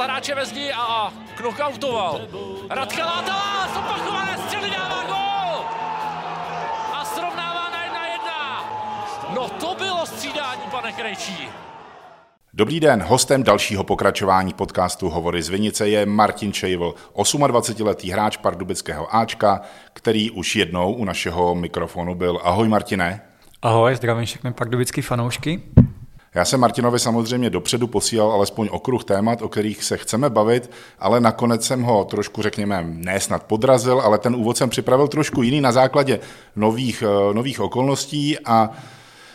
zastavil hráče ve zdi a knockoutoval. Radka Látala, zopakované střely dává gol! A srovnává na jedna jedna. No to bylo střídání, pane Krejčí. Dobrý den, hostem dalšího pokračování podcastu Hovory z Vinice je Martin Čejvl, 28-letý hráč pardubického Ačka, který už jednou u našeho mikrofonu byl. Ahoj Martine. Ahoj, zdravím všechny pardubický fanoušky. Já jsem Martinovi samozřejmě dopředu posílal alespoň okruh témat, o kterých se chceme bavit, ale nakonec jsem ho trošku, řekněme, ne snad podrazil, ale ten úvod jsem připravil trošku jiný na základě nových, eh, nových okolností a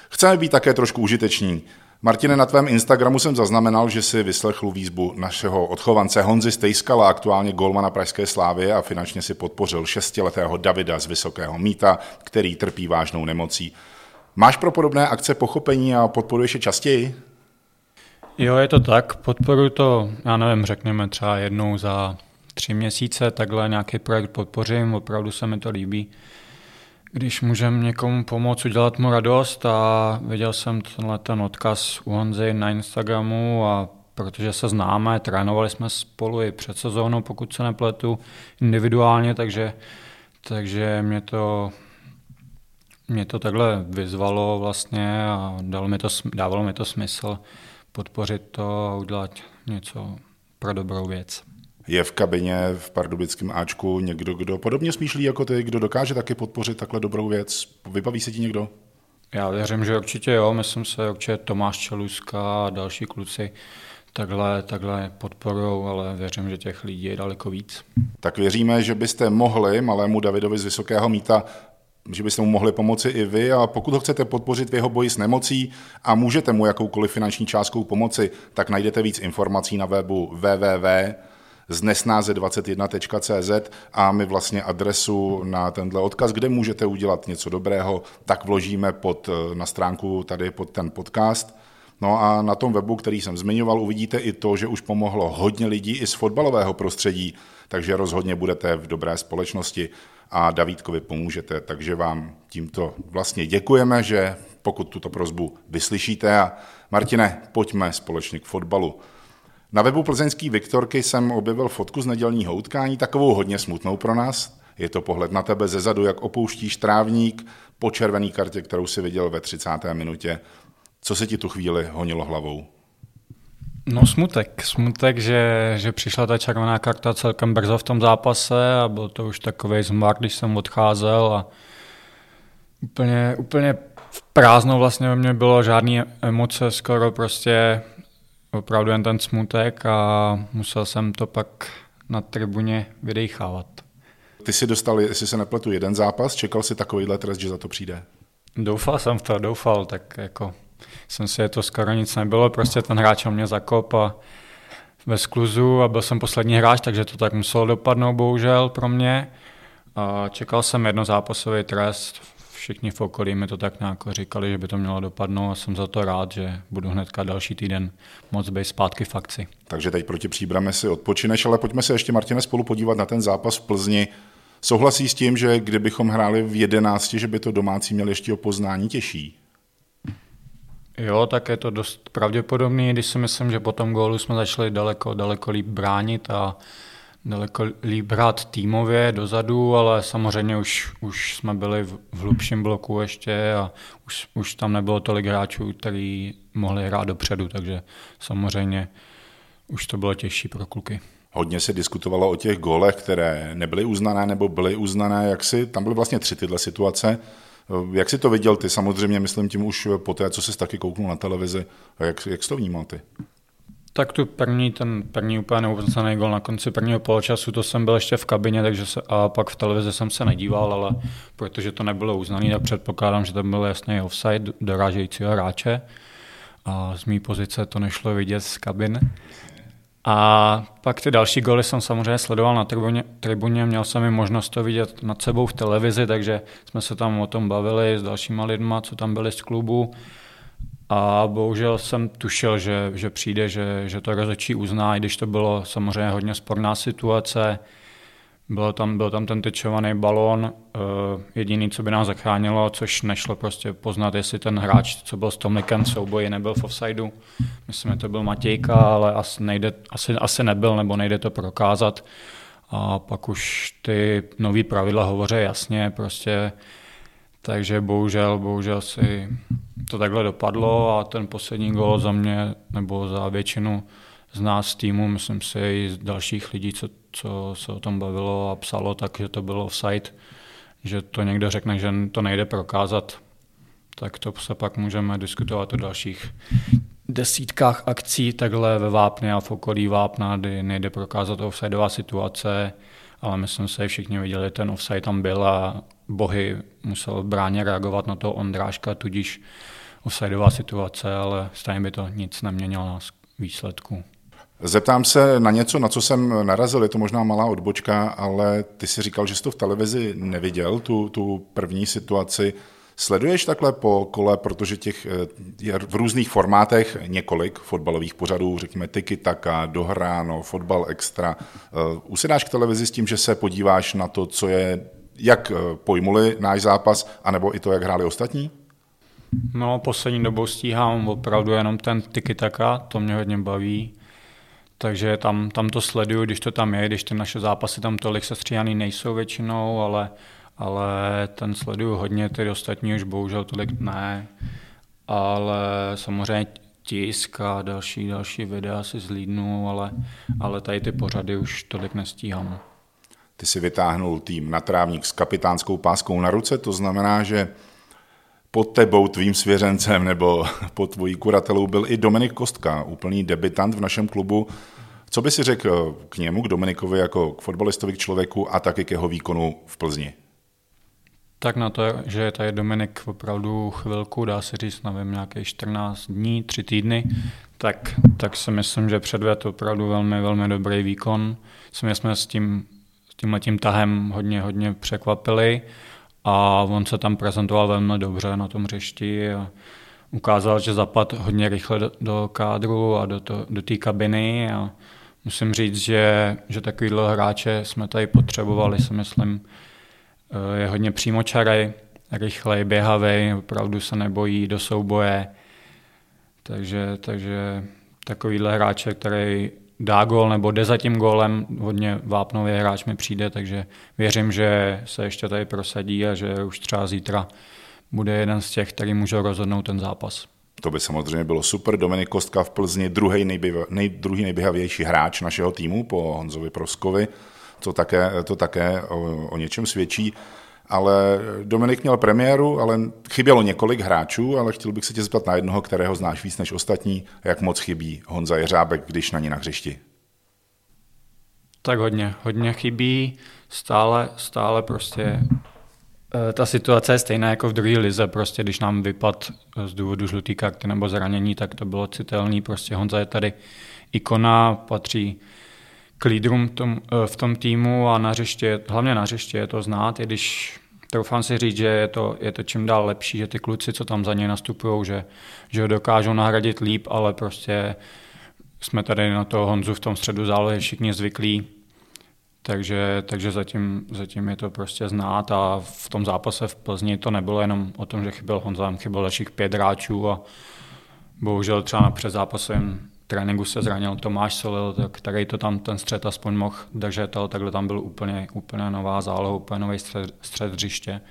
chceme být také trošku užiteční. Martine, na tvém Instagramu jsem zaznamenal, že si vyslechl výzbu našeho odchovance Honzy Stejskala, aktuálně golmana Pražské slávy a finančně si podpořil šestiletého Davida z Vysokého míta, který trpí vážnou nemocí. Máš pro podobné akce pochopení a podporuješ je častěji? Jo, je to tak. Podporuji to, já nevím, řekněme třeba jednou za tři měsíce, takhle nějaký projekt podpořím, opravdu se mi to líbí. Když můžeme někomu pomoct udělat mu radost a viděl jsem tenhle ten odkaz u Honzy na Instagramu a protože se známe, trénovali jsme spolu i před sezónou, pokud se nepletu, individuálně, takže, takže mě to mě to takhle vyzvalo vlastně a dalo mi to, dávalo mi to smysl podpořit to a udělat něco pro dobrou věc. Je v kabině v pardubickém Ačku někdo, kdo podobně smýšlí jako ty, kdo dokáže taky podpořit takhle dobrou věc? Vybaví se ti někdo? Já věřím, že určitě jo. Myslím se, určitě Tomáš Čeluska a další kluci takhle, takhle podporují, ale věřím, že těch lidí je daleko víc. Tak věříme, že byste mohli malému Davidovi z Vysokého míta že byste mu mohli pomoci i vy a pokud ho chcete podpořit v jeho boji s nemocí a můžete mu jakoukoliv finanční částkou pomoci, tak najdete víc informací na webu www znesnáze21.cz a my vlastně adresu na tenhle odkaz, kde můžete udělat něco dobrého, tak vložíme pod, na stránku tady pod ten podcast. No a na tom webu, který jsem zmiňoval, uvidíte i to, že už pomohlo hodně lidí i z fotbalového prostředí, takže rozhodně budete v dobré společnosti a Davídkovi pomůžete. Takže vám tímto vlastně děkujeme, že pokud tuto prozbu vyslyšíte a Martine, pojďme společně k fotbalu. Na webu plzeňský Viktorky jsem objevil fotku z nedělního utkání, takovou hodně smutnou pro nás. Je to pohled na tebe ze zadu, jak opouštíš trávník po červený kartě, kterou si viděl ve 30. minutě. Co se ti tu chvíli honilo hlavou? No smutek, smutek, že, že přišla ta červená karta celkem brzo v tom zápase a byl to už takový zmar, když jsem odcházel a úplně, úplně v prázdno vlastně ve mně bylo žádný emoce, skoro prostě opravdu jen ten smutek a musel jsem to pak na tribuně vydechávat. Ty si dostal, jestli se nepletu, jeden zápas, čekal si takovýhle trest, že za to přijde? Doufal jsem v to, doufal, tak jako jsem si, to skoro nic nebylo, prostě ten hráč mě zakop a ve skluzu a byl jsem poslední hráč, takže to tak muselo dopadnout bohužel pro mě. A čekal jsem jednozápasový trest, všichni v okolí mi to tak nějak říkali, že by to mělo dopadnout a jsem za to rád, že budu hnedka další týden moc být zpátky v akci. Takže teď proti příbrame si odpočineš, ale pojďme se ještě, Martine, spolu podívat na ten zápas v Plzni. Souhlasí s tím, že kdybychom hráli v 11, že by to domácí měli ještě o poznání těžší? Jo, tak je to dost pravděpodobný, když si myslím, že po tom gólu jsme začali daleko, daleko líp bránit a daleko líp hrát týmově dozadu, ale samozřejmě už, už jsme byli v, v hlubším bloku ještě a už, už tam nebylo tolik hráčů, kteří mohli hrát dopředu, takže samozřejmě už to bylo těžší pro kluky. Hodně se diskutovalo o těch gólech, které nebyly uznané nebo byly uznané. Jak si, tam byly vlastně tři tyhle situace. Jak si to viděl ty? Samozřejmě myslím tím už po té, co jsi taky kouknul na televizi. Jak, jak jsi to vnímal ty? Tak tu první, ten první úplně neuvěřitelný gol na konci prvního poločasu, to jsem byl ještě v kabině, takže se, a pak v televizi jsem se nedíval, ale protože to nebylo uznané, tak předpokládám, že to byl jasný offside dorážejícího hráče. A z mý pozice to nešlo vidět z kabiny. A pak ty další goly jsem samozřejmě sledoval na tribuně, tribuně, měl jsem i možnost to vidět nad sebou v televizi, takže jsme se tam o tom bavili s dalšíma lidma, co tam byli z klubu. A bohužel jsem tušil, že, že přijde, že, že to rozhodčí uzná, i když to bylo samozřejmě hodně sporná situace. Bylo tam, byl tam ten tyčovaný balón, jediný, co by nás zachránilo, což nešlo prostě poznat, jestli ten hráč, co byl s Tomlikem v souboji, nebyl v offsideu. Myslím, že to byl Matějka, ale asi, nejde, asi, asi nebyl, nebo nejde to prokázat. A pak už ty nový pravidla hovoří jasně, prostě takže bohužel, bohužel si to takhle dopadlo a ten poslední gol za mě, nebo za většinu z nás týmu, myslím si i z dalších lidí, co, co se o tom bavilo a psalo, takže to bylo offside, že to někdo řekne, že to nejde prokázat, tak to se pak můžeme diskutovat o dalších desítkách akcí takhle ve Vápně a v okolí Vápna, kdy nejde prokázat offsideová situace, ale myslím si, že všichni viděli, ten offside tam byl a bohy musel bráně reagovat na to Ondráška, tudíž offsideová situace, ale stejně by to nic neměnilo na výsledku. Zeptám se na něco, na co jsem narazil, je to možná malá odbočka, ale ty si říkal, že jsi to v televizi neviděl, tu, tu první situaci. Sleduješ takhle po kole, protože těch eh, je v různých formátech několik fotbalových pořadů, řekněme tiki taka, dohráno, fotbal extra. Eh, usedáš k televizi s tím, že se podíváš na to, co je, jak eh, pojmuli náš zápas, anebo i to, jak hráli ostatní? No, poslední dobou stíhám opravdu jenom ten tiki taka, to mě hodně baví. Takže tam, tam to sleduju, když to tam je, když ty naše zápasy tam tolik sestříhaný nejsou většinou, ale ale ten sleduju hodně, ty ostatní už bohužel tolik ne, ale samozřejmě tisk a další, další videa si zlídnu, ale, ale tady ty pořady už tolik nestíhám. Ty si vytáhnul tým na trávník s kapitánskou páskou na ruce, to znamená, že pod tebou, tvým svěřencem nebo pod tvojí kuratelou byl i Dominik Kostka, úplný debitant v našem klubu. Co by si řekl k němu, k Dominikovi, jako k fotbalistovi, k člověku a taky k jeho výkonu v Plzni? Tak na to, že tady Dominik opravdu chvilku, dá se říct, nevím, nějaké 14 dní, 3 týdny, tak, tak si myslím, že předved opravdu velmi, velmi dobrý výkon. Jsme jsme s tím, s tímhle tím tahem hodně, hodně překvapili a on se tam prezentoval velmi dobře na tom hřišti a ukázal, že zapad hodně rychle do, do kádru a do, to, do té kabiny a musím říct, že, že takovýhle hráče jsme tady potřebovali, si myslím, Eh, je hodně přímočarej, rychlej, běhavý, opravdu se nebojí do souboje. Takže, takže takovýhle hráč, který dá gol nebo jde za tím golem, hodně vápnový hráč mi přijde, takže věřím, že se ještě tady prosadí a že už třeba zítra bude jeden z těch, který může rozhodnout ten zápas. To by samozřejmě bylo super. Dominik Kostka v Plzni, druhý, nejběha, nej, druhý nejběhavější hráč našeho týmu po Honzovi Proskovi to také, to také o, o něčem svědčí. Ale Dominik měl premiéru, ale chybělo několik hráčů, ale chtěl bych se tě zeptat na jednoho, kterého znáš víc než ostatní, jak moc chybí Honza Jeřábek, když na ní na hřišti. Tak hodně, hodně chybí, stále, stále prostě eh, ta situace je stejná jako v druhé lize, prostě když nám vypad z důvodu žlutý karty nebo zranění, tak to bylo citelný, prostě Honza je tady ikona, patří lídrům tom, eh, v tom týmu a na hřiště, hlavně na hřiště je to znát, i když troufám si říct, že je to, je to čím dál lepší, že ty kluci, co tam za něj nastupují, že, že ho dokážou nahradit líp, ale prostě jsme tady na to Honzu v tom středu zálohy všichni zvyklí, takže, takže zatím, zatím je to prostě znát a v tom zápase v Plzni to nebylo jenom o tom, že chyběl Honza, chyběl dalších pět hráčů a bohužel třeba před zápasem tréninku se zranil Tomáš Solil, který to tam ten střed aspoň mohl držet, ale takhle tam byl úplně, úplně nová záloha, úplně nový střed, střed hřiště.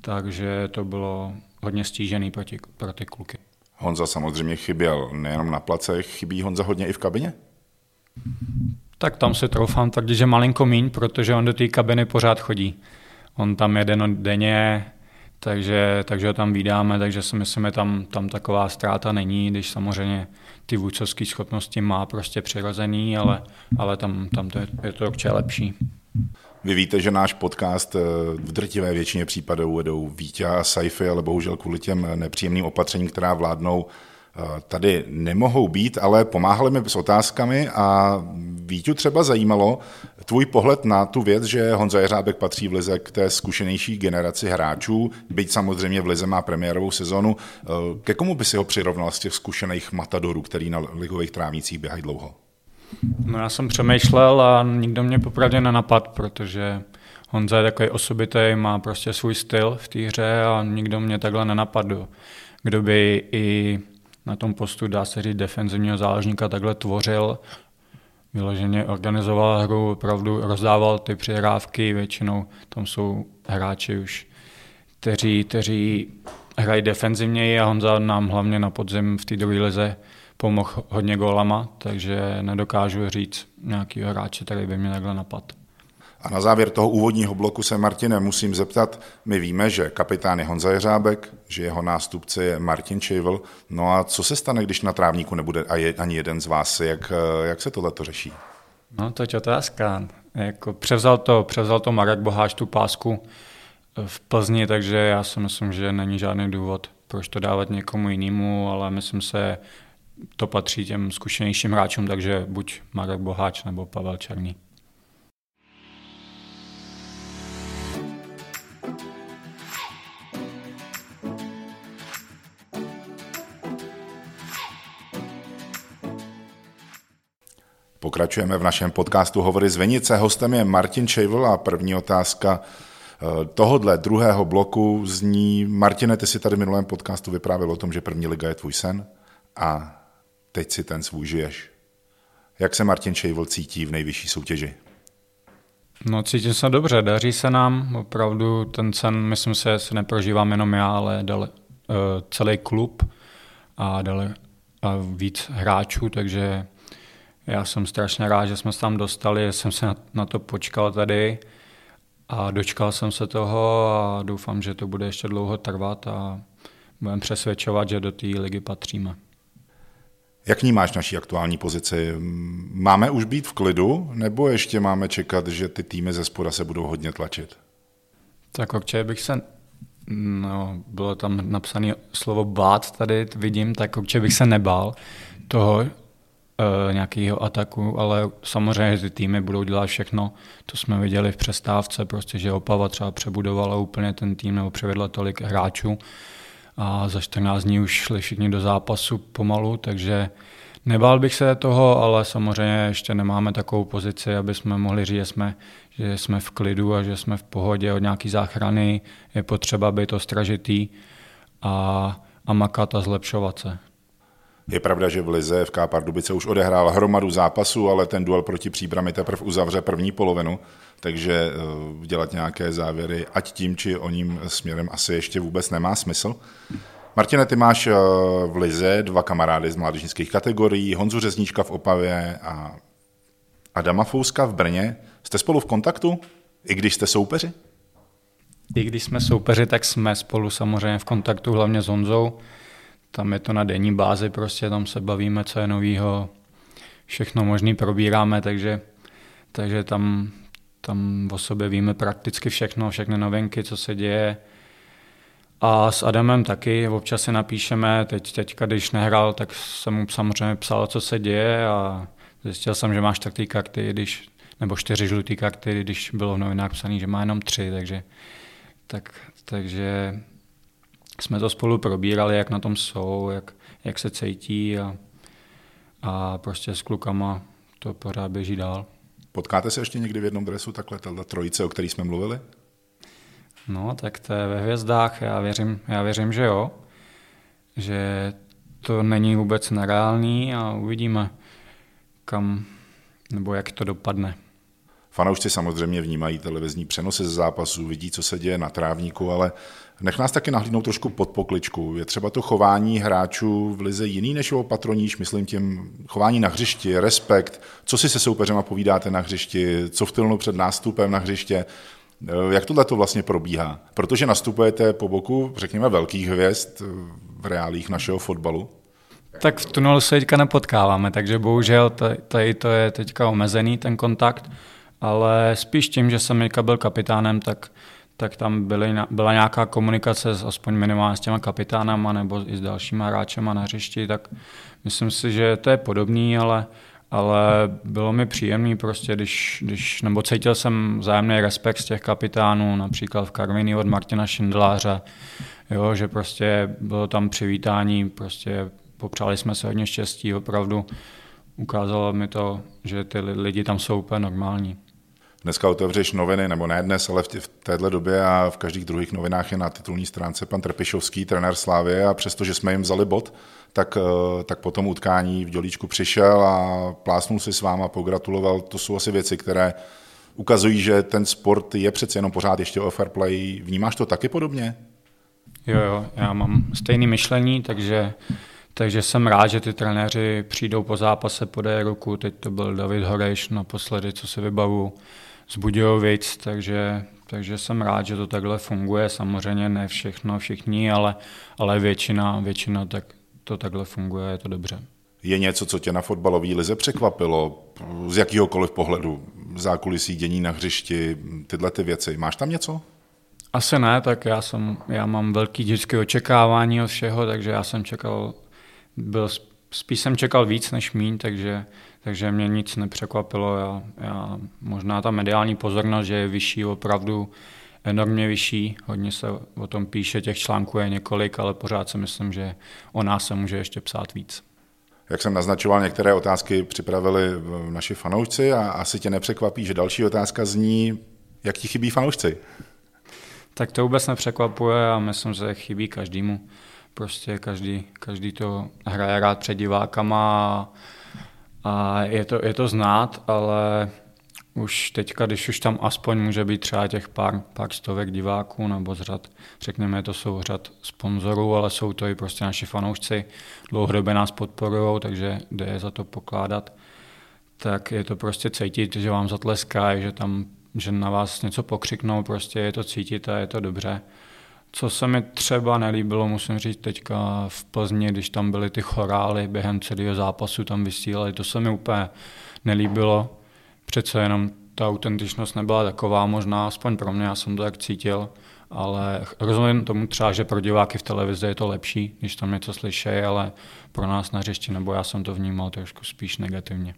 Takže to bylo hodně stížený proti, pro ty kluky. Honza samozřejmě chyběl nejenom na placech, chybí Honza hodně i v kabině? Tak tam se troufám tvrdit, že malinko míň, protože on do té kabiny pořád chodí. On tam jede denně, takže, takže ho tam vydáme, takže si myslím, že tam, tam taková ztráta není, když samozřejmě ty vůdcovské schopnosti má prostě přirozený, ale, ale tam, tam to je, je to určitě lepší. Vy víte, že náš podcast eh, v drtivé většině případů vedou Vítě a Saify, ale bohužel kvůli těm nepříjemným opatřením, která vládnou, tady nemohou být, ale pomáhali mi s otázkami a Víťu třeba zajímalo tvůj pohled na tu věc, že Honza Jeřábek patří v Lize k té zkušenější generaci hráčů, byť samozřejmě v Lize má premiérovou sezonu. Ke komu by si ho přirovnal z těch zkušených matadorů, který na ligových trávnicích běhají dlouho? No já jsem přemýšlel a nikdo mě popravdě nenapad, protože Honza je takový osobitý, má prostě svůj styl v té hře a nikdo mě takhle nenapadl. Kdo by i na tom postu, dá se říct, defenzivního záložníka takhle tvořil, vyloženě organizoval hru, opravdu rozdával ty přihrávky, většinou tam jsou hráči už, kteří, kteří hrají defenzivněji a Honza nám hlavně na podzim v té druhé lize pomohl hodně gólama, takže nedokážu říct nějakýho hráče, který by mě takhle napadl. A na závěr toho úvodního bloku se Martine musím zeptat, my víme, že kapitán je Honza Jeřábek, že jeho nástupce je Martin Čejvl, no a co se stane, když na trávníku nebude ani jeden z vás, jak, jak se tohle řeší? No to je otázka. Jako převzal, to, převzal to Marek Boháš tu pásku v Plzni, takže já si myslím, že není žádný důvod, proč to dávat někomu jinému, ale myslím se, to patří těm zkušenějším hráčům, takže buď Marek Boháč nebo Pavel Černý. Pokračujeme v našem podcastu Hovory z Venice. Hostem je Martin Čejvl a první otázka eh, tohodle druhého bloku zní Martine, ty si tady v minulém podcastu vyprávěl o tom, že první liga je tvůj sen a teď si ten svůj žiješ. Jak se Martin Čejvl cítí v nejvyšší soutěži? No cítím se dobře, daří se nám, opravdu ten sen, myslím si, se neprožívám jenom já, ale dale, uh, celý klub a dale a víc hráčů, takže já jsem strašně rád, že jsme se tam dostali, jsem se na to počkal tady a dočkal jsem se toho a doufám, že to bude ještě dlouho trvat a budeme přesvědčovat, že do té ligy patříme. Jak vnímáš naší aktuální pozici? Máme už být v klidu, nebo ještě máme čekat, že ty týmy ze spoda se budou hodně tlačit? Tak určitě bych se, no, bylo tam napsané slovo bát tady, vidím, tak určitě bych se nebál toho, uh, nějakého ataku, ale samozřejmě ty týmy budou dělat všechno. To jsme viděli v přestávce, prostě, že Opava třeba přebudovala úplně ten tým nebo převedla tolik hráčů a za 14 dní už šli všichni do zápasu pomalu, takže nebál bych se toho, ale samozřejmě ještě nemáme takovou pozici, aby jsme mohli říct, že jsme, že jsme v klidu a že jsme v pohodě od nějaký záchrany. Je potřeba být ostražitý a, a makat a zlepšovat se. Je pravda, že v Lize FK Pardubice už odehrál hromadu zápasů, ale ten duel proti Příbrami teprve uzavře první polovinu, takže eh, dělat nějaké závěry, ať tím či o ním směrem asi ještě vůbec nemá smysl. Martine, ty máš eh, v Lize dva kamarády z mládežnických kategorií, Honzu Řezníčka v Opavě a Adama Fouska v Brně. Jste spolu v kontaktu, i když jste soupeři? I když jsme soupeři, tak jsme spolu samozřejmě v kontaktu, hlavně s Honzou tam je to na denní bázi, prostě tam se bavíme, co je novýho, všechno možný probíráme, takže, takže tam, tam o sobě víme prakticky všechno, všechny novinky, co se děje. A s Adamem taky občas si napíšeme, teď, teďka, když nehrál, tak jsem mu samozřejmě psal, co se děje a zjistil jsem, že máš tak ty karty, když, nebo čtyři žluté karty, když bylo v novinách psaný, že má jenom tři, takže, tak, takže jsme to spolu probírali, jak na tom jsou, jak, jak se cítí a, a prostě s klukama to pořád běží dál. Potkáte se ještě někdy v jednom dresu takhle, ta trojice, o který jsme mluvili? No, tak to je ve hvězdách, já věřím, já věřím, že jo. Že to není vůbec nereálný a uvidíme, kam nebo jak to dopadne. Fanoušci samozřejmě vnímají televizní přenosy ze zápasů, vidí, co se děje na trávníku, ale nech nás taky nahlídnout trošku pod pokličku. Je třeba to chování hráčů v lize jiný než o patroníž, myslím tím chování na hřišti, respekt, co si se soupeřema povídáte na hřišti, co v tylnu před nástupem na hřiště, jak tohle to vlastně probíhá? Protože nastupujete po boku, řekněme, velkých hvězd v reálích našeho fotbalu. Tak v tunelu se teďka nepotkáváme, takže bohužel tady to je teďka omezený ten kontakt ale spíš tím, že jsem Jirka byl kapitánem, tak, tak tam byly, byla nějaká komunikace s, aspoň minimálně s těma kapitánama nebo i s dalšíma hráčema na hřišti, tak myslím si, že to je podobný, ale, ale bylo mi příjemný prostě, když, když, nebo cítil jsem vzájemný respekt z těch kapitánů, například v Karmini od Martina Šindláře, jo, že prostě bylo tam přivítání, prostě popřáli jsme se hodně štěstí, opravdu ukázalo mi to, že ty lidi tam jsou úplně normální. Dneska otevřeš noviny, nebo ne dnes, ale v, v téhle době a v každých druhých novinách je na titulní stránce pan Trpišovský, trenér Slávy a přestože jsme jim vzali bod, tak, eh, tak po tom utkání v Dělíčku přišel a plásnul si s váma, pogratuloval. To jsou asi věci, které ukazují, že ten sport je přece jenom pořád ještě o fair play. Vnímáš to taky podobně? Jo, jo, já mám stejné myšlení, takže, takže jsem rád, že ty trenéři přijdou po zápase, podají ruku. Teď to byl David Horeš naposledy, co se vybavu z Budějovic, takže, takže jsem rád, že to takhle funguje. Samozřejmě ne všechno, všichni, ale, ale většina, většina tak, to takhle funguje, je to dobře. Je něco, co tě na fotbalové lize překvapilo z jakýhokoliv pohledu? Zákulisí, dění na hřišti, tyhle ty věci. Máš tam něco? Asi ne, tak já, jsem, já mám velký dětské očekávání od všeho, takže já jsem čekal, byl, spíš jsem čekal víc než míň, takže, takže mě nic nepřekvapilo. Já, já, možná ta mediální pozornost, že je vyšší opravdu enormně vyšší, hodně se o tom píše, těch článků je několik, ale pořád si myslím, že o nás se může ještě psát víc. Jak jsem naznačoval, některé otázky připravili naši fanoušci a asi tě nepřekvapí, že další otázka zní, jak ti chybí fanoušci? Tak to vůbec nepřekvapuje a myslím, že chybí každému. Prostě každý, každý to hraje rád před divákama a, a je, to, je to znát, ale už teďka, když už tam aspoň může být třeba těch pár, pár stovek diváků nebo z řad, řekněme, to jsou řad sponzorů, ale jsou to i prostě naši fanoušci, dlouhodobě nás podporují, takže jde za to pokládat, tak je to prostě cítit, že vám zatleskají, že tam že na vás něco pokřiknou, prostě je to cítit a je to dobře. Co se mi třeba nelíbilo, musím říct teďka v Plzni, když tam byly ty chorály během celého zápasu, tam vysílali, to se mi úplně nelíbilo. Přece jenom ta autentičnost nebyla taková, možná aspoň pro mě, já jsem to tak cítil, ale rozumím tomu třeba, že pro diváky v televizi je to lepší, když tam něco slyšejí, ale pro nás na řešti, nebo já jsem to vnímal trošku spíš negativně.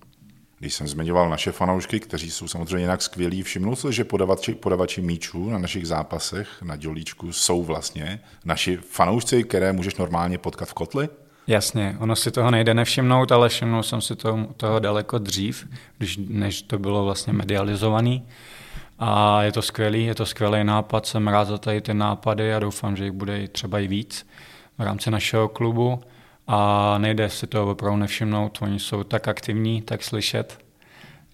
Když jsem zmiňoval naše fanoušky, kteří jsou samozřejmě jinak skvělí, všimnul se, že podavači, podavači míčů na našich zápasech na dělíčku jsou vlastně naši fanoušci, které můžeš normálně potkat v kotli? Jasně, ono si toho nejde nevšimnout, ale všimnul jsem si toho, toho daleko dřív, když, než to bylo vlastně medializovaný. A je to skvělý, je to skvělý nápad, jsem rád za tady ty nápady a doufám, že jich bude třeba i víc v rámci našeho klubu a nejde si to opravdu nevšimnout, oni jsou tak aktivní, tak slyšet,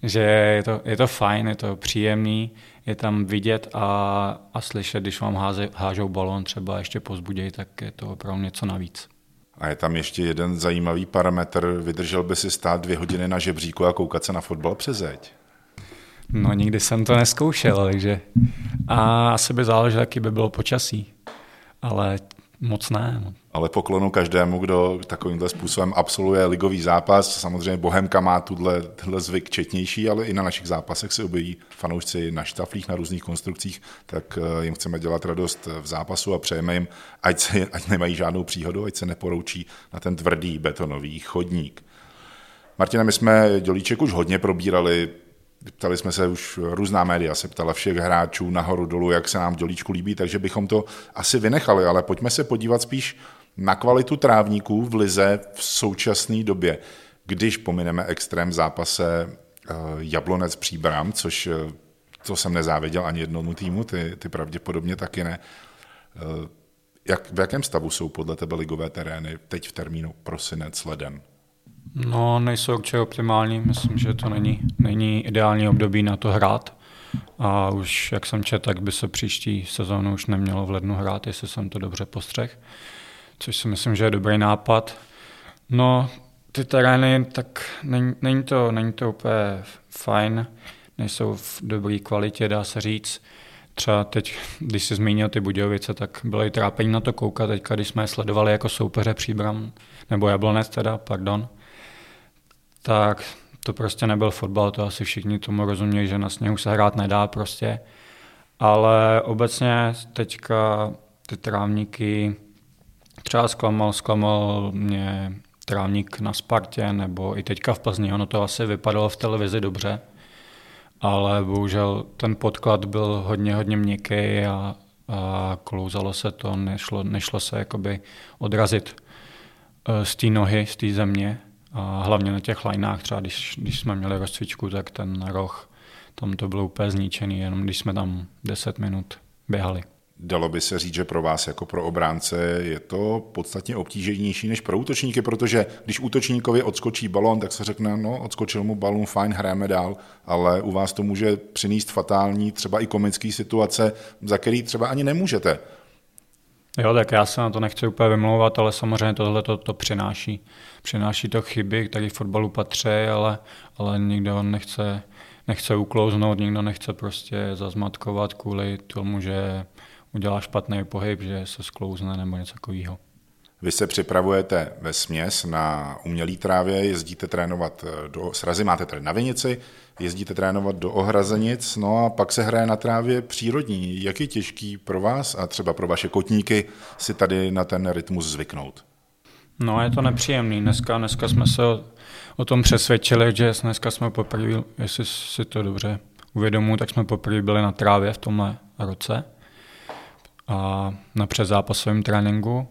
že je to, je to fajn, je to příjemný, je tam vidět a, a slyšet, když vám háze, hážou balon třeba ještě pozbudějí, tak je to opravdu něco navíc. A je tam ještě jeden zajímavý parametr. Vydržel by si stát dvě hodiny na žebříku a koukat se na fotbal přes zeď? No nikdy jsem to neskoušel, takže a asi by záleželo, jaký by bylo počasí. Ale Moc ne. Ale poklonu každému, kdo takovýmhle způsobem absolvuje ligový zápas. Samozřejmě Bohemka má tuhle, tuhle zvyk četnější, ale i na našich zápasech se objeví fanoušci na štaflích, na různých konstrukcích, tak eh, jim chceme dělat radost v zápasu a přejeme jim, ať, se, ať nemají žádnou příhodu, ať se neporoučí na ten tvrdý betonový chodník. Martina, my jsme Dělíček už hodně probírali, Ptali jsme se už, různá média se ptala všech hráčů nahoru dolů, jak se nám Dělíčku líbí, takže bychom to asi vynechali, ale pojďme se podívat spíš na kvalitu trávníků v Lize v současné době. Když pomineme extrém zápase eh, Jablonec Příbram, což eh, to jsem nezáviděl ani jednomu týmu, ty, ty pravděpodobně taky ne. Eh, jak, v jakém stavu jsou podle tebe ligové terény teď v termínu prosinec, leden? No, nejsou určitě optimální. Myslím, že to není, není ideální období na to hrát. A už, jak jsem četl, tak by se příští sezónu už nemělo v lednu hrát, jestli jsem to dobře postřeh. Což si myslím, že je dobrý nápad. No, ty terény, tak není, není, to, není to úplně fajn. Nejsou v dobré kvalitě, dá se říct. Třeba teď, když jsi zmínil ty Budějovice, tak bylo i trápení na to koukat. Teďka, když jsme je sledovali jako soupeře Příbram, nebo Jablonec teda, pardon, tak to prostě nebyl fotbal, to asi všichni tomu rozumějí, že na sněhu se hrát nedá prostě. Ale obecně teďka ty trávníky, třeba zklamal, zklamal mě trávník na Spartě, nebo i teďka v Plzni, ono to asi vypadalo v televizi dobře, ale bohužel ten podklad byl hodně, hodně měkký a, a klouzalo se to, nešlo, nešlo se jakoby odrazit eh, z té nohy, z té země A hlavně na těch lineách, třeba když, když jsme měli rozcvičku, tak ten roh, tam to bylo úplně zničený, jenom když jsme tam 10 minut běhali. Dalo by se říct, že pro vás jako pro obránce je to podstatně obtíženější než pro útočníky, protože když útočníkovi odskočí balon, tak se řekne, no odskočil mu balon, fajn, hrajeme dál, ale u vás to může přinést fatální, třeba i komický situace, za který třeba ani nemůžete. Jo, tak já se na to nechci úplně vymlouvat, ale samozřejmě tohle to, to přináší. Přináší to chyby, které v fotbalu patří, ale, ale nikdo nechce, nechce uklouznout, nikdo nechce prostě zazmatkovat kvůli tomu, že udělá špatný pohyb, že se sklouzne nebo něco takového. Vy se připravujete ve směs na umělý trávě, jezdíte trénovat do srazy, máte tady na Vinici, jezdíte trénovat do Ohrazenic, no a pak se hraje na trávě přírodní. Jak je těžký pro vás a třeba pro vaše kotníky si tady na ten rytmus zvyknout? No je to nepříjemný. Dneska, dneska jsme se o, o tom přesvědčili, že dneska jsme poprvé, jestli si to dobře uvědomuji, tak jsme poprvé byli na trávě v tomhle roce a na předzápasovém tréninku.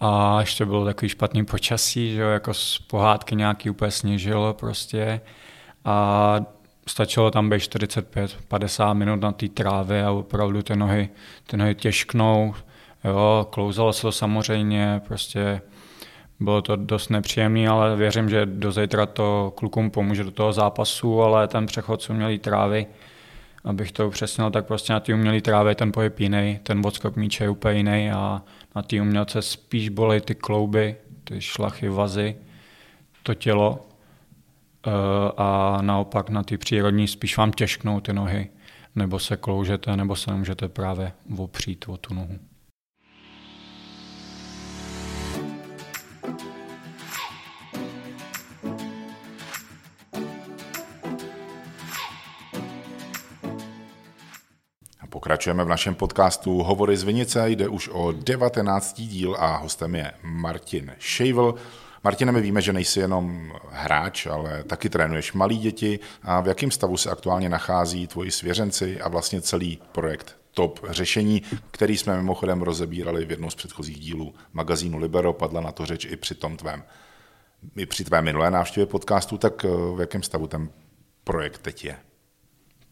A ještě bylo takový špatný počasí, že jo, jako z pohádky nějaký úplně sněžilo prostě. A stačilo tam být 45-50 minut na té trávě a opravdu ty nohy, ty nohy těžknou. Jo, klouzalo se to samozřejmě, prostě bylo to dost nepříjemné, ale věřím, že do zítra to klukům pomůže do toho zápasu, ale ten přechod z umělý trávy, abych to upřesnil, tak prostě na té umělé trávě ten pohyb jiný, ten odskok míče je úplně jiný a na té umělce spíš bolí ty klouby, ty šlachy, vazy, to tělo eh, a naopak na ty přírodní spíš vám těžknou ty nohy, nebo se kloužete, nebo se nemůžete právě opřít o tu nohu. Pokračujeme v našem podcastu Hovory z Vinice, jde už o 19. díl a hostem je Martin Šejvl. Martine, my víme, že nejsi jenom hráč, ale taky trénuješ malí děti. A v jakém stavu se aktuálně nachází tvoji svěřenci a vlastně celý projekt Top řešení, který jsme mimochodem rozebírali v jednom z předchozích dílů magazínu Libero, padla na to řeč i při tom tvém, i při tvé minulé návštěvě podcastu, tak eh, v jakém stavu ten projekt teď je?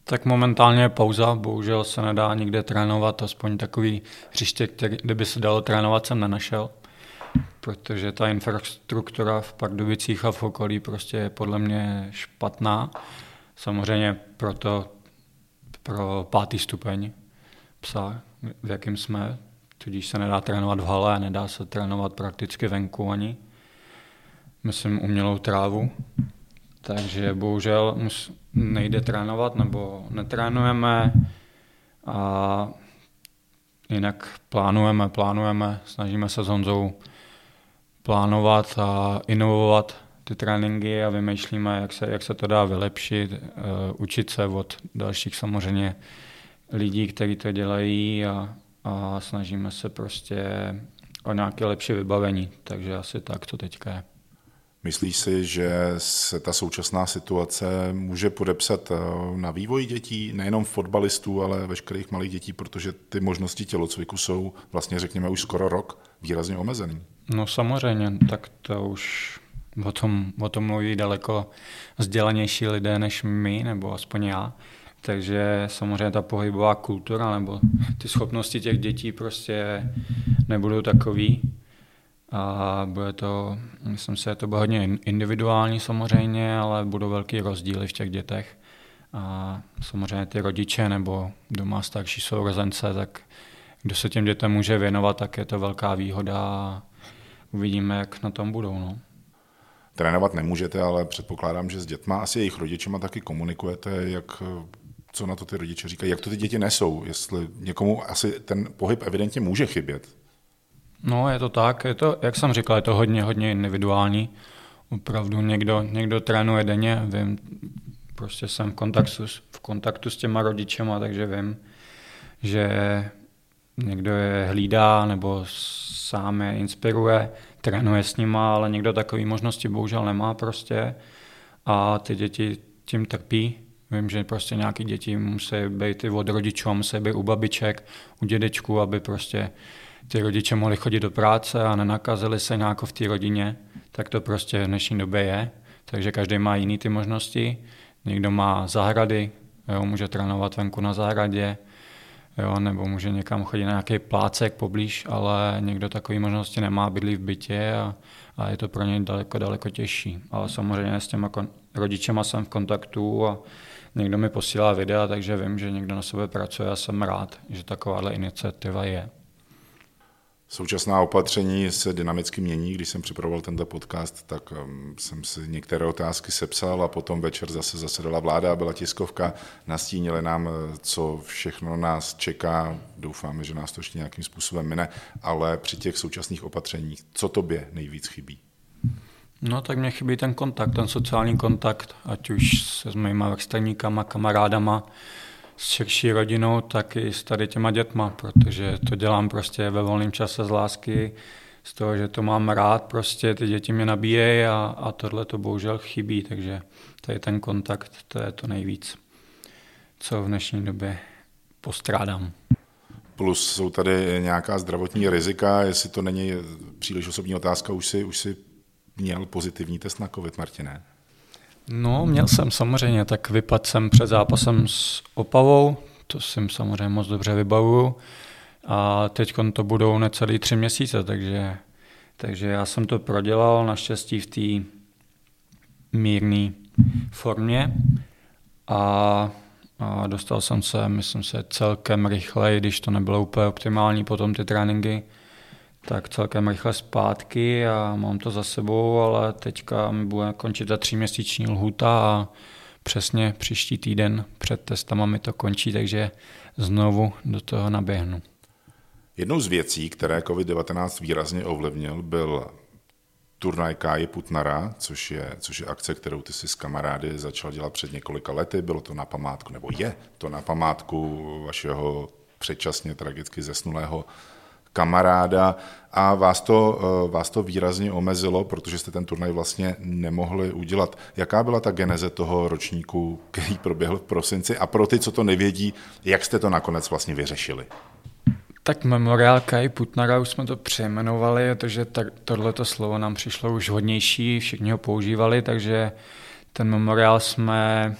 Tak momentálně je pauza, bohužel se nedá nikde trénovat, aspoň takový hřiště, který, kde by se dalo trénovat, jsem nenašel, protože ta infrastruktura v Pardubicích a v okolí prostě je podle mě špatná. Samozřejmě proto pro pátý stupeň psa, v jakým jsme, tudíž se nedá trénovat v hale, nedá se trénovat prakticky venku ani. Myslím umělou trávu, takže bohužel mus, nejde trénovat nebo netrénujeme a jinak plánujeme, plánujeme, snažíme se s Honzou plánovat a inovovat ty tréninky a vymýšlíme, jak se, jak se to dá vylepšit, uh, učit se od dalších samozřejmě lidí, kteří to dělají a, a snažíme se prostě o nějaké lepší vybavení, takže asi tak to teďka je. Myslíš si, že se ta současná situace může podepsat eh, na vývoj dětí, nejenom fotbalistů, ale veškerých malých dětí, protože ty možnosti tělocviku jsou vlastně, řekněme, už skoro rok výrazně omezený? No samozřejmě, tak to už o tom, o tom mluví daleko vzdělanější lidé než my, nebo aspoň já. Takže samozřejmě ta pohybová kultura nebo ty schopnosti těch dětí prostě nebudou takový a bude to, myslím si, to bude hodně individuální samozřejmě, ale budou velký rozdíly v těch dětech. A samozřejmě ty rodiče nebo doma starší sourozence, tak kdo se těm dětem může věnovat, tak je to velká výhoda a uvidíme, jak na tom budou. No. Trénovat nemůžete, ale předpokládám, že s dětma asi jejich rodičema taky komunikujete, jak, co na to ty rodiče říkají, jak to ty děti nesou, jestli někomu asi ten pohyb evidentně může chybět. No, je to tak, je to, jak jsem říkal, je to hodně, hodně individuální. Opravdu někdo, někdo trénuje denně, vím, prostě jsem v kontaktu, v kontaktu s těma rodičema, takže vím, že někdo je hlídá nebo sám je inspiruje, trénuje s nima, ale někdo takové možnosti bohužel nemá prostě a ty děti tím trpí. Vím, že prostě nějaký děti musí být i od rodičů, musí být u babiček, u dědečků, aby prostě ty rodiče mohli chodit do práce a nenakazili se nějak v té rodině. tak to prostě v dnešní době je. Takže každý má jiný ty možnosti. Někdo má zahrady, jo, může trénovat venku na zahradě, jo, nebo může někam chodit na nějaký plácek poblíž, ale někdo takové možnosti nemá, bydlí v bytě a, a je to pro něj daleko, daleko těžší. Ale samozřejmě s těma kon- rodičema jsem v kontaktu a někdo mi posílá videa, takže vím, že někdo na sebe pracuje a jsem rád, že takováhle iniciativa je. Současná opatření se dynamicky mění. Když jsem připravoval tento podcast, tak um, jsem si některé otázky sepsal a potom večer zase zasedala vláda a byla tiskovka. Nastínili nám, eh, co všechno nás čeká. Doufáme, že nás to ještě nějakým způsobem mine, ale při těch současných opatřeních, co tobě nejvíc chybí? No tak mě chybí ten kontakt, ten sociální kontakt, ať už se s mýma vrstevníkama, kamarádama, s širší rodinou, tak i s tady těma dětma, protože to dělám prostě ve volném čase z lásky, z toho, že to mám rád, prostě ty děti mě nabíjejí a, a tohle to bohužel chybí, takže tady ten kontakt, to je to nejvíc, co v dnešní době postrádám. Plus jsou tady nějaká zdravotní rizika, jestli to není příliš osobní otázka, už si, už si měl pozitivní test na COVID, Martine? No, měl jsem samozřejmě, tak vypadl jsem před zápasem s Opavou, to si samozřejmě moc dobře vybavuju. A teď to budou necelý tři měsíce, takže, takže já jsem to prodělal naštěstí v té mírné formě a, a dostal jsem se, myslím se, celkem rychle, když to nebylo úplně optimální potom ty tréninky, tak celkem rychle zpátky a mám to za sebou, ale teďka mi bude končit ta tříměsíční lhuta a přesně příští týden před testama mi to končí, takže znovu do toho naběhnu. Jednou z věcí, které COVID-19 výrazně ovlivnil, byl turnaj Káji Putnara, což je, což je akce, kterou ty si s kamarády začal dělat před několika lety. Bylo to na památku, nebo je to na památku vašeho předčasně tragicky zesnulého kamaráda a vás to, eh, vás to výrazně omezilo, protože jste ten turnaj vlastně nemohli udělat. Jaká byla ta geneze toho ročníku, který proběhl v prosinci a pro ty, co to nevědí, jak jste to nakonec vlastně vyřešili? Tak Memorial Kai Putnara už jsme to přejmenovali, protože tohleto slovo nám přišlo už hodnější, všichni ho používali, takže ten memoriál jsme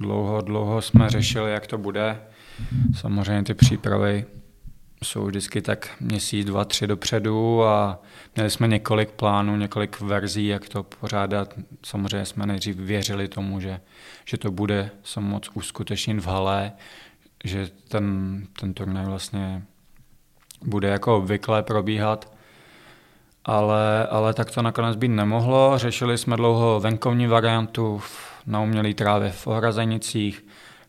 dlouho, dlouho jsme řešili, jak to bude. Samozřejmě ty přípravy jsou vždycky tak měsíc, dva, tři dopředu a měli jsme několik plánů, několik verzí, jak to pořádat. Samozřejmě jsme nejdřív věřili tomu, že, že to bude se moc uskutečnit v hale, že ten, ten turnaj vlastně bude jako obvykle probíhat, ale, ale tak to nakonec být nemohlo. Řešili jsme dlouho venkovní variantu na umělý trávě v Ohrazenicích,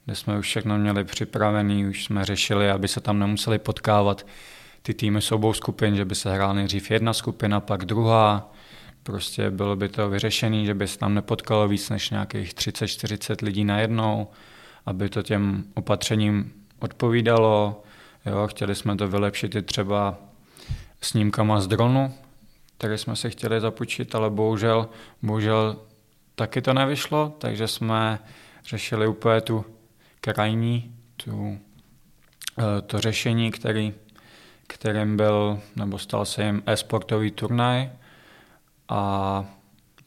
kde jsme už všechno měli připravený, už jsme řešili, aby se tam nemuseli potkávat ty týmy s obou skupin, že by se hrála nejdřív jedna skupina, pak druhá. Prostě bylo by to vyřešené, že by se tam nepotkalo víc než nějakých 30-40 lidí najednou, aby to těm opatřením odpovídalo. Jo, chtěli jsme to vylepšit i třeba snímkama z dronu, které jsme si chtěli započít, ale bohužel, bohužel taky to nevyšlo, takže jsme řešili úplně tu krajní, tu, eh, to řešení, který, kterým byl, nebo stal se jim e-sportový turnaj a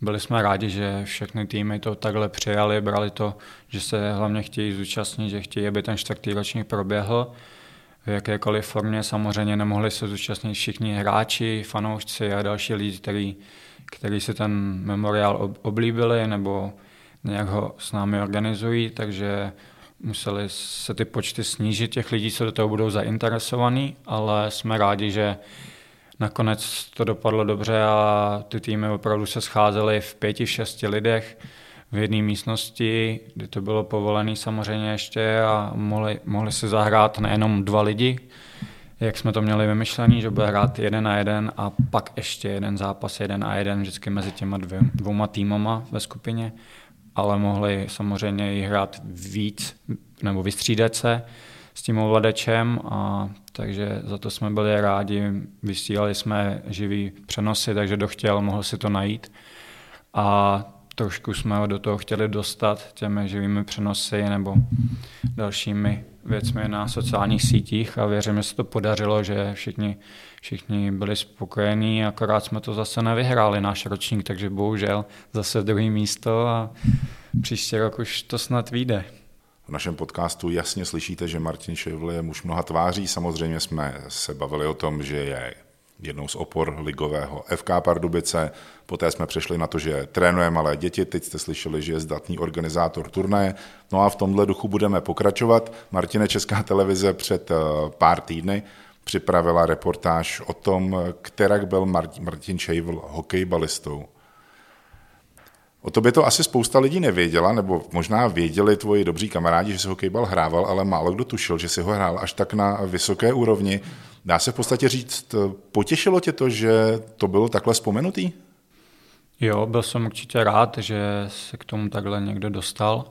byli jsme rádi, že všechny týmy to takhle přijali, brali to, že se hlavně chtějí zúčastnit, že chtějí, aby ten čtvrtý ročník proběhl v jakékoliv formě. Samozřejmě nemohli se zúčastnit všichni hráči, fanoušci a další lidi, kteří, kteří si ten memoriál oblíbili nebo nějak ho s námi organizují, takže museli se ty počty snížit těch lidí, co do toho budou zainteresovaní, ale jsme rádi, že nakonec to dopadlo dobře a ty týmy opravdu se scházely v pěti, šesti lidech v jedné místnosti, kdy to bylo povolené samozřejmě ještě a mohli, mohli si zahrát nejenom dva lidi, jak jsme to měli vymyšlený, že bude hrát jeden na jeden a pak ještě jeden zápas, jeden a jeden vždycky mezi těma dvě, dvouma týmama ve skupině ale mohli samozřejmě i hrát víc nebo vystřídat se s tím ovladačem a takže za to jsme byli rádi. Vysílali jsme živý přenosy, takže kdo chtěl, mohl si to najít. A trošku jsme ho do toho chtěli dostat těmi živými přenosy nebo dalšími věcmi na sociálních sítích a věřím, že se to podařilo, že všichni, všichni byli spokojení, akorát jsme to zase nevyhráli, náš ročník, takže bohužel zase druhý místo a příští rok už to snad vyjde. V našem podcastu jasně slyšíte, že Martin Ševl je muž mnoha tváří. Samozřejmě jsme se bavili o tom, že je jednou z opor ligového FK Pardubice. Poté jsme přešli na to, že trénuje malé děti. Teď jste slyšeli, že je zdatný organizátor turnaje. No a v tomhle duchu budeme pokračovat. Martine, Česká televize před eh, pár týdny připravila reportáž o tom, kterak byl Martin Šejvl hokejbalistou. O tobě to asi spousta lidí nevěděla, nebo možná věděli tvoji dobří kamarádi, že si hokejbal hrával, ale málo kdo tušil, že si ho hrál až tak na vysoké úrovni. Dá se v podstatě říct, potěšilo tě to, že to bylo takhle vzpomenutý? Jo, byl jsem určitě rád, že se k tomu takhle někdo dostal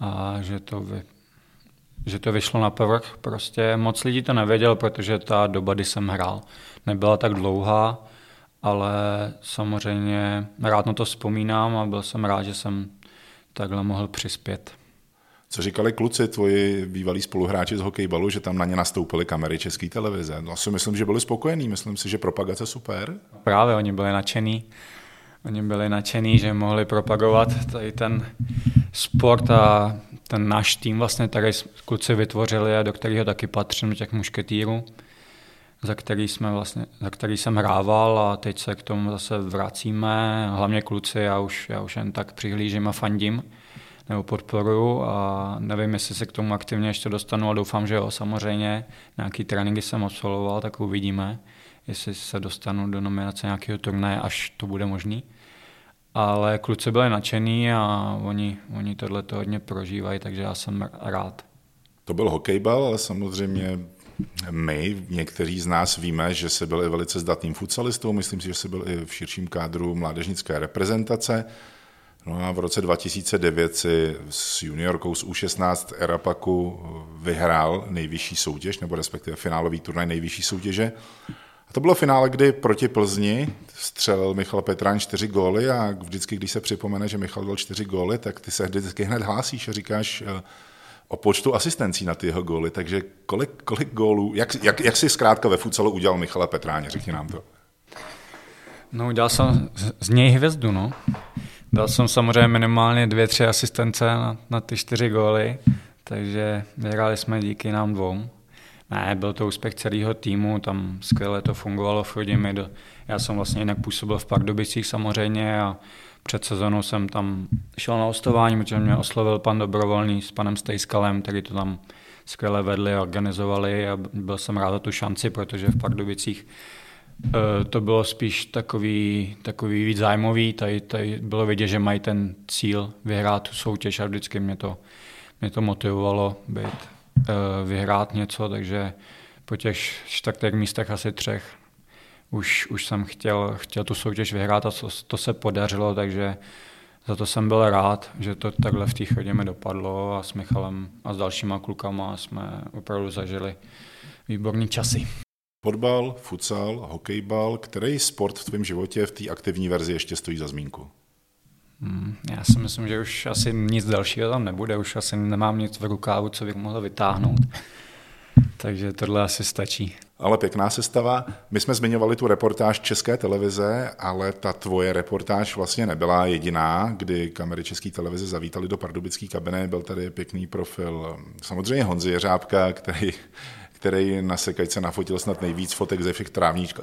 a že to, že to vyšlo na povrch. Prostě moc lidí to nevěděl, protože ta doba, kdy jsem hrál, nebyla tak dlouhá ale samozřejmě rád na to vzpomínám a byl jsem rád, že jsem takhle mohl přispět. Co říkali kluci, tvoji bývalí spoluhráči z hokejbalu, že tam na ně nastoupily kamery České televize? No si myslím, že byli spokojení, myslím si, že propagace super. Právě, oni byli nadšení. Oni byli nadšení, že mohli propagovat tady ten sport a ten náš tým vlastně, který kluci vytvořili a do kterého taky patřím, těch mušketýrů za který, jsme vlastně, za který jsem hrával a teď se k tomu zase vracíme, hlavně kluci, já už, já už jen tak přihlížím a fandím nebo podporuju a nevím, jestli se k tomu aktivně ještě dostanu, ale doufám, že jo, samozřejmě. Nějaký tréninky jsem absolvoval, tak uvidíme, jestli se dostanu do nominace nějakého turnaje, až to bude možný. Ale kluci byli nadšení a oni, oni tohle to hodně prožívají, takže já jsem rád. To byl hokejbal, ale samozřejmě my, někteří z nás víme, že se byl i velice zdatným futsalistou, myslím si, že se byl i v širším kádru mládežnické reprezentace. No a v roce 2009 si s juniorkou z U16 Erapaku vyhrál nejvyšší soutěž, nebo respektive finálový turnaj nejvyšší soutěže. To bylo finále, kdy proti Plzni střelil Michal Petrán čtyři góly a vždycky, když se připomene, že Michal dal čtyři góly, tak ty se vždycky hned hlásíš a říkáš, o počtu asistencí na ty jeho góly, takže kolik, kolik gólů, jak, jak, jak si zkrátka ve futsalu udělal Michala Petráně, řekni nám to. No, udělal jsem z něj hvězdu, no. Dal jsem samozřejmě minimálně dvě, tři asistence na, na ty čtyři góly, takže vyhráli jsme díky nám dvou. Ne, byl to úspěch celého týmu, tam skvěle to fungovalo v Chrudimi. Já jsem vlastně jinak působil v Pardubicích samozřejmě a před sezónou jsem tam šel na hostování, protože mě oslovil pan Dobrovolný s panem Stejskalem, který to tam skvěle vedli a organizovali a byl jsem rád za tu šanci, protože v Pardubicích eh, to bylo spíš takový, takový víc zájmový, tady, tady bylo vidět, že mají ten cíl vyhrát tu soutěž a vždycky mě to, mě to motivovalo být, vyhrát něco, takže po těch čtvrtých místech asi třech už, už jsem chtěl, chtěl tu soutěž vyhrát a to, to se podařilo, takže za to jsem byl rád, že to takhle v té chodě mi dopadlo a s Michalem a s dalšíma klukama jsme opravdu zažili výborný časy. Fotbal, futsal, hokejbal, který sport v tvém životě v té aktivní verzi ještě stojí za zmínku? Hmm, já si myslím, že už asi nic dalšího tam nebude, už asi nemám nic v rukávu, co bych mohl vytáhnout. Takže tohle asi stačí. Ale pěkná sestava. My jsme zmiňovali tu reportáž České televize, ale ta tvoje reportáž vlastně nebyla jediná, kdy kamery České televize zavítali do pardubický kabiny. Byl tady pěkný profil samozřejmě Honzy Jeřábka, který který na sekačce nafotil snad nejvíc fotek ze všech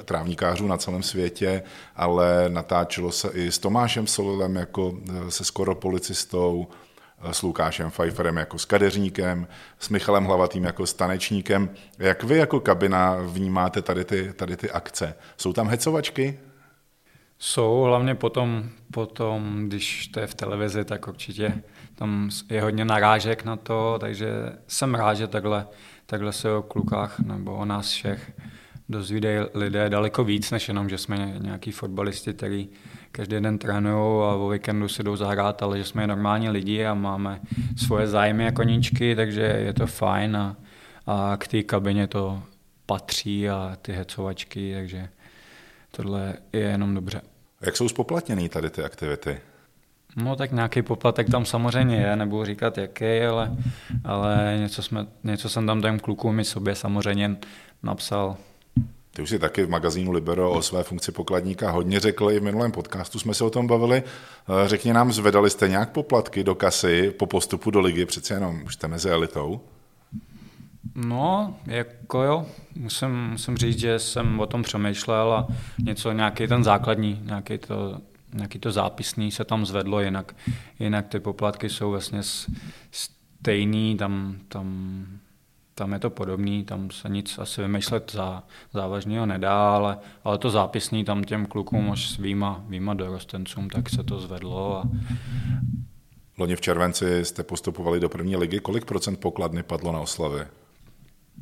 trávníkářů na celém světě, ale natáčelo se i s Tomášem Solilem jako eh, se skoro policistou, s Lukášem Pfeifferem jako s kadeřníkem, s Michalem Hlavatým jako s tanečníkem. Jak vy jako kabina vnímáte tady ty, tady ty akce? Jsou tam hecovačky? Jsou, hlavně potom, potom, když to je v televizi, tak určitě tam je hodně narážek na to, takže jsem rád, že takhle, takhle se o klukách nebo o nás všech dozvídají lidé daleko víc, než jenom, že jsme nějaký fotbalisti, který každý den trénují a o víkendu si jdou zahrát, ale že jsme normální lidi a máme svoje zájmy a koníčky, takže je to fajn a, a k té kabině to patří a ty hecovačky, takže tohle je jenom dobře. Jak jsou spoplatněný tady ty aktivity? No tak nějaký poplatek tam samozřejmě je, nebudu říkat jaký, ale, ale něco, jsme, něco jsem tam těm klukům i sobě samozřejmě napsal Ty už si taky v magazínu Libero o své funkci pokladníka hodně řekl, i v minulém podcastu jsme se o tom bavili. Eh, řekni nám, zvedali jste nějak poplatky do kasy po postupu do ligy, přece jenom už jste mezi elitou? No, jako jo, musím, musím říct, že jsem o tom přemýšlel a něco, nějaký ten základní, nějaký to, nějaký to zápisný se tam zvedlo, jinak, jinak ty poplatky jsou vlastně stejný, tam, tam tam je to podobný, tam se nic asi vymýšlet za, závažného nedá, ale, ale to zápisný tam těm klukům až s výjima, výjima dorostencům, tak se to zvedlo. A... Loni v červenci jste postupovali do první ligy. Kolik procent pokladny padlo na oslavy?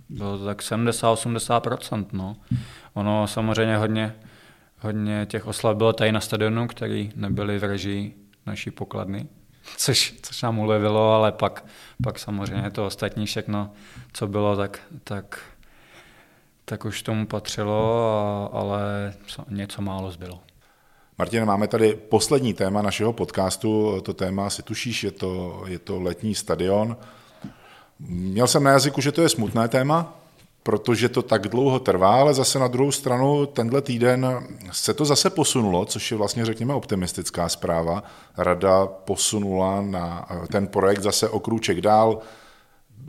Bylo to tak 70-80%. No. Ono samozřejmě hodně, hodně těch oslav bylo tady na stadionu, který nebyly v režii naší pokladny což, což nám ulevilo, ale pak, pak samozřejmě to ostatní všechno, co bylo, tak, tak, tak už tomu patřilo, a, ale něco málo zbylo. Martin, máme tady poslední téma našeho podcastu. To téma si tušíš, je to, je to letní stadion. Měl jsem na jazyku, že to je smutné téma, protože to tak dlouho trvá, ale zase na druhou stranu tenhle týden se to zase posunulo, což je vlastně, řekněme, optimistická zpráva. Rada posunula na ten projekt zase o krůček dál,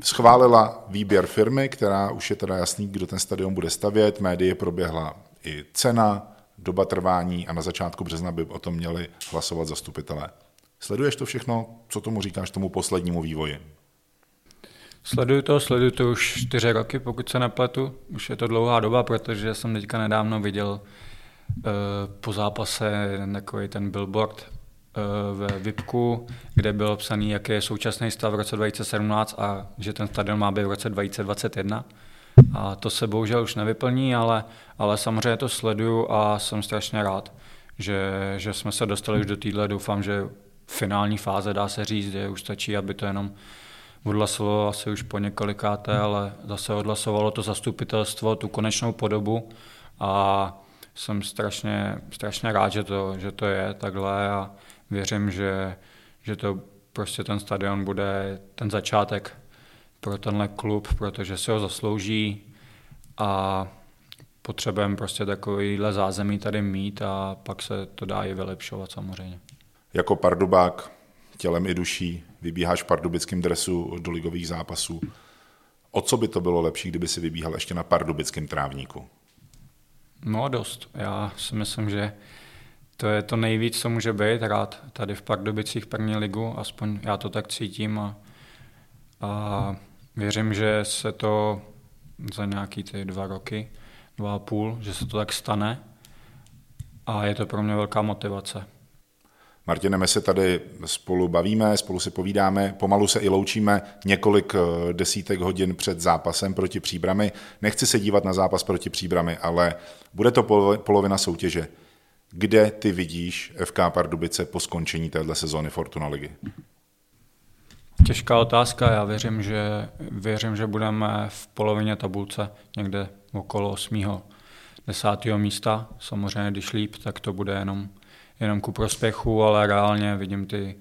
schválila výběr firmy, která už je teda jasný, kdo ten stadion bude stavět, médie proběhla i cena, doba trvání a na začátku března by o tom měli hlasovat zastupitelé. Sleduješ to všechno? Co tomu říkáš tomu poslednímu vývoji? Sleduju to, sleduju to už čtyři roky, pokud se nepletu. Už je to dlouhá doba, protože jsem teďka nedávno viděl uh, po zápase takový ten billboard uh, ve VIPku, kde byl psaný, jaký je současný stav v roce 2017 a že ten stadion má být v roce 2021. A to se bohužel už nevyplní, ale, ale samozřejmě to sleduju a jsem strašně rád, že, že jsme se dostali už do téhle. Doufám, že finální fáze, dá se říct, že už stačí, aby to jenom odhlasovalo asi už po několikáté, ale zase odhlasovalo to zastupitelstvo tu konečnou podobu a jsem strašně, strašně rád, že to, že to je takhle a věřím, že, že to prostě ten stadion bude ten začátek pro tenhle klub, protože si ho zaslouží a potřebujeme prostě takovýhle zázemí tady mít a pak se to dá i vylepšovat samozřejmě. Jako pardubák tělem i duší vybíháš v pardubickém dresu do ligových zápasů. O co by to bylo lepší, kdyby si vybíhal ještě na pardubickém trávníku? No dost. Já si myslím, že to je to nejvíc, co může být rád tady v Pardubicích první ligu, aspoň já to tak cítím a, a věřím, že se to za nějaký ty dva roky, dva a půl, že se to tak stane a je to pro mě velká motivace. Martine, my se tady spolu bavíme, spolu si povídáme, pomalu se i loučíme několik eh, desítek hodin před zápasem proti Příbrami. Nechci se dívat na zápas proti Příbrami, ale bude to polovina soutěže. Kde ty vidíš FK Pardubice po skončení téhle sezóny Fortuna ligy? Těžká otázka. Já věřím, že, věřím, že budeme v polovině tabulce, někde okolo 8. 10. místa. Samozřejmě, když líp, tak to bude jenom jenom ku prospěchu, ale reálně vidím ty,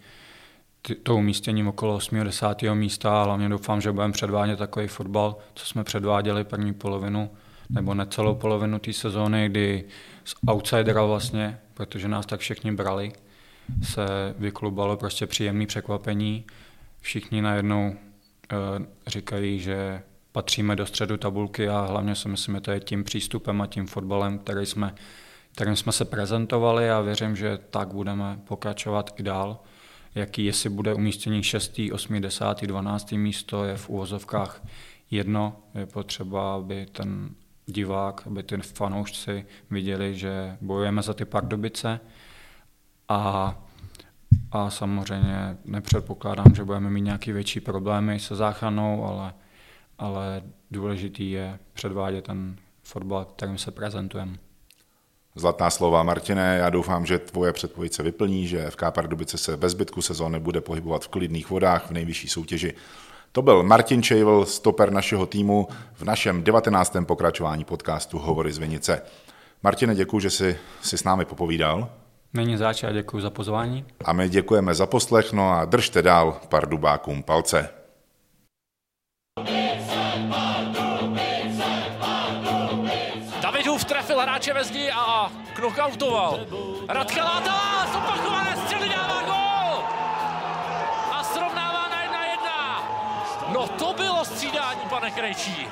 ty, to umístěním okolo 8. 10. místa a hlavně doufám, že budeme předvádět takový fotbal, co jsme předváděli první polovinu, nebo necelou polovinu té sezóny, kdy z outsidera vlastně, protože nás tak všichni brali, se vyklubalo prostě příjemné překvapení. Všichni najednou e, říkají, že patříme do středu tabulky a hlavně si myslím, že to je tím přístupem a tím fotbalem, který jsme kterým jsme se prezentovali a věřím, že tak budeme pokračovat i dál. Jaký, jestli bude umístění 6., 8., 10., 12. místo, je v úvozovkách jedno. Je potřeba, aby ten divák, aby ty fanoušci viděli, že bojujeme za ty pardubice a, a samozřejmě nepředpokládám, že budeme mít nějaké větší problémy se záchranou, ale, ale důležitý je předvádět ten fotbal, kterým se prezentujeme. Zlatná slova Martine, já doufám, že tvoje předpověď se vyplní, že FK Pardubice se bez zbytku sezóny bude pohybovat v klidných vodách v nejvyšší soutěži. To byl Martin Čejvel, stoper našeho týmu v našem 19. pokračování podcastu Hovory z Vinice. Martine, děkuji, že jsi, jsi s námi popovídal. Není záč a děkuji za pozvání. A my děkujeme za poslech, no a držte dál pardubákům palce. Knockoutoval. Radka Látala, zopakované střely dává gol! A srovnává na jedna jedna. No to bylo střídání, pane Krejčí.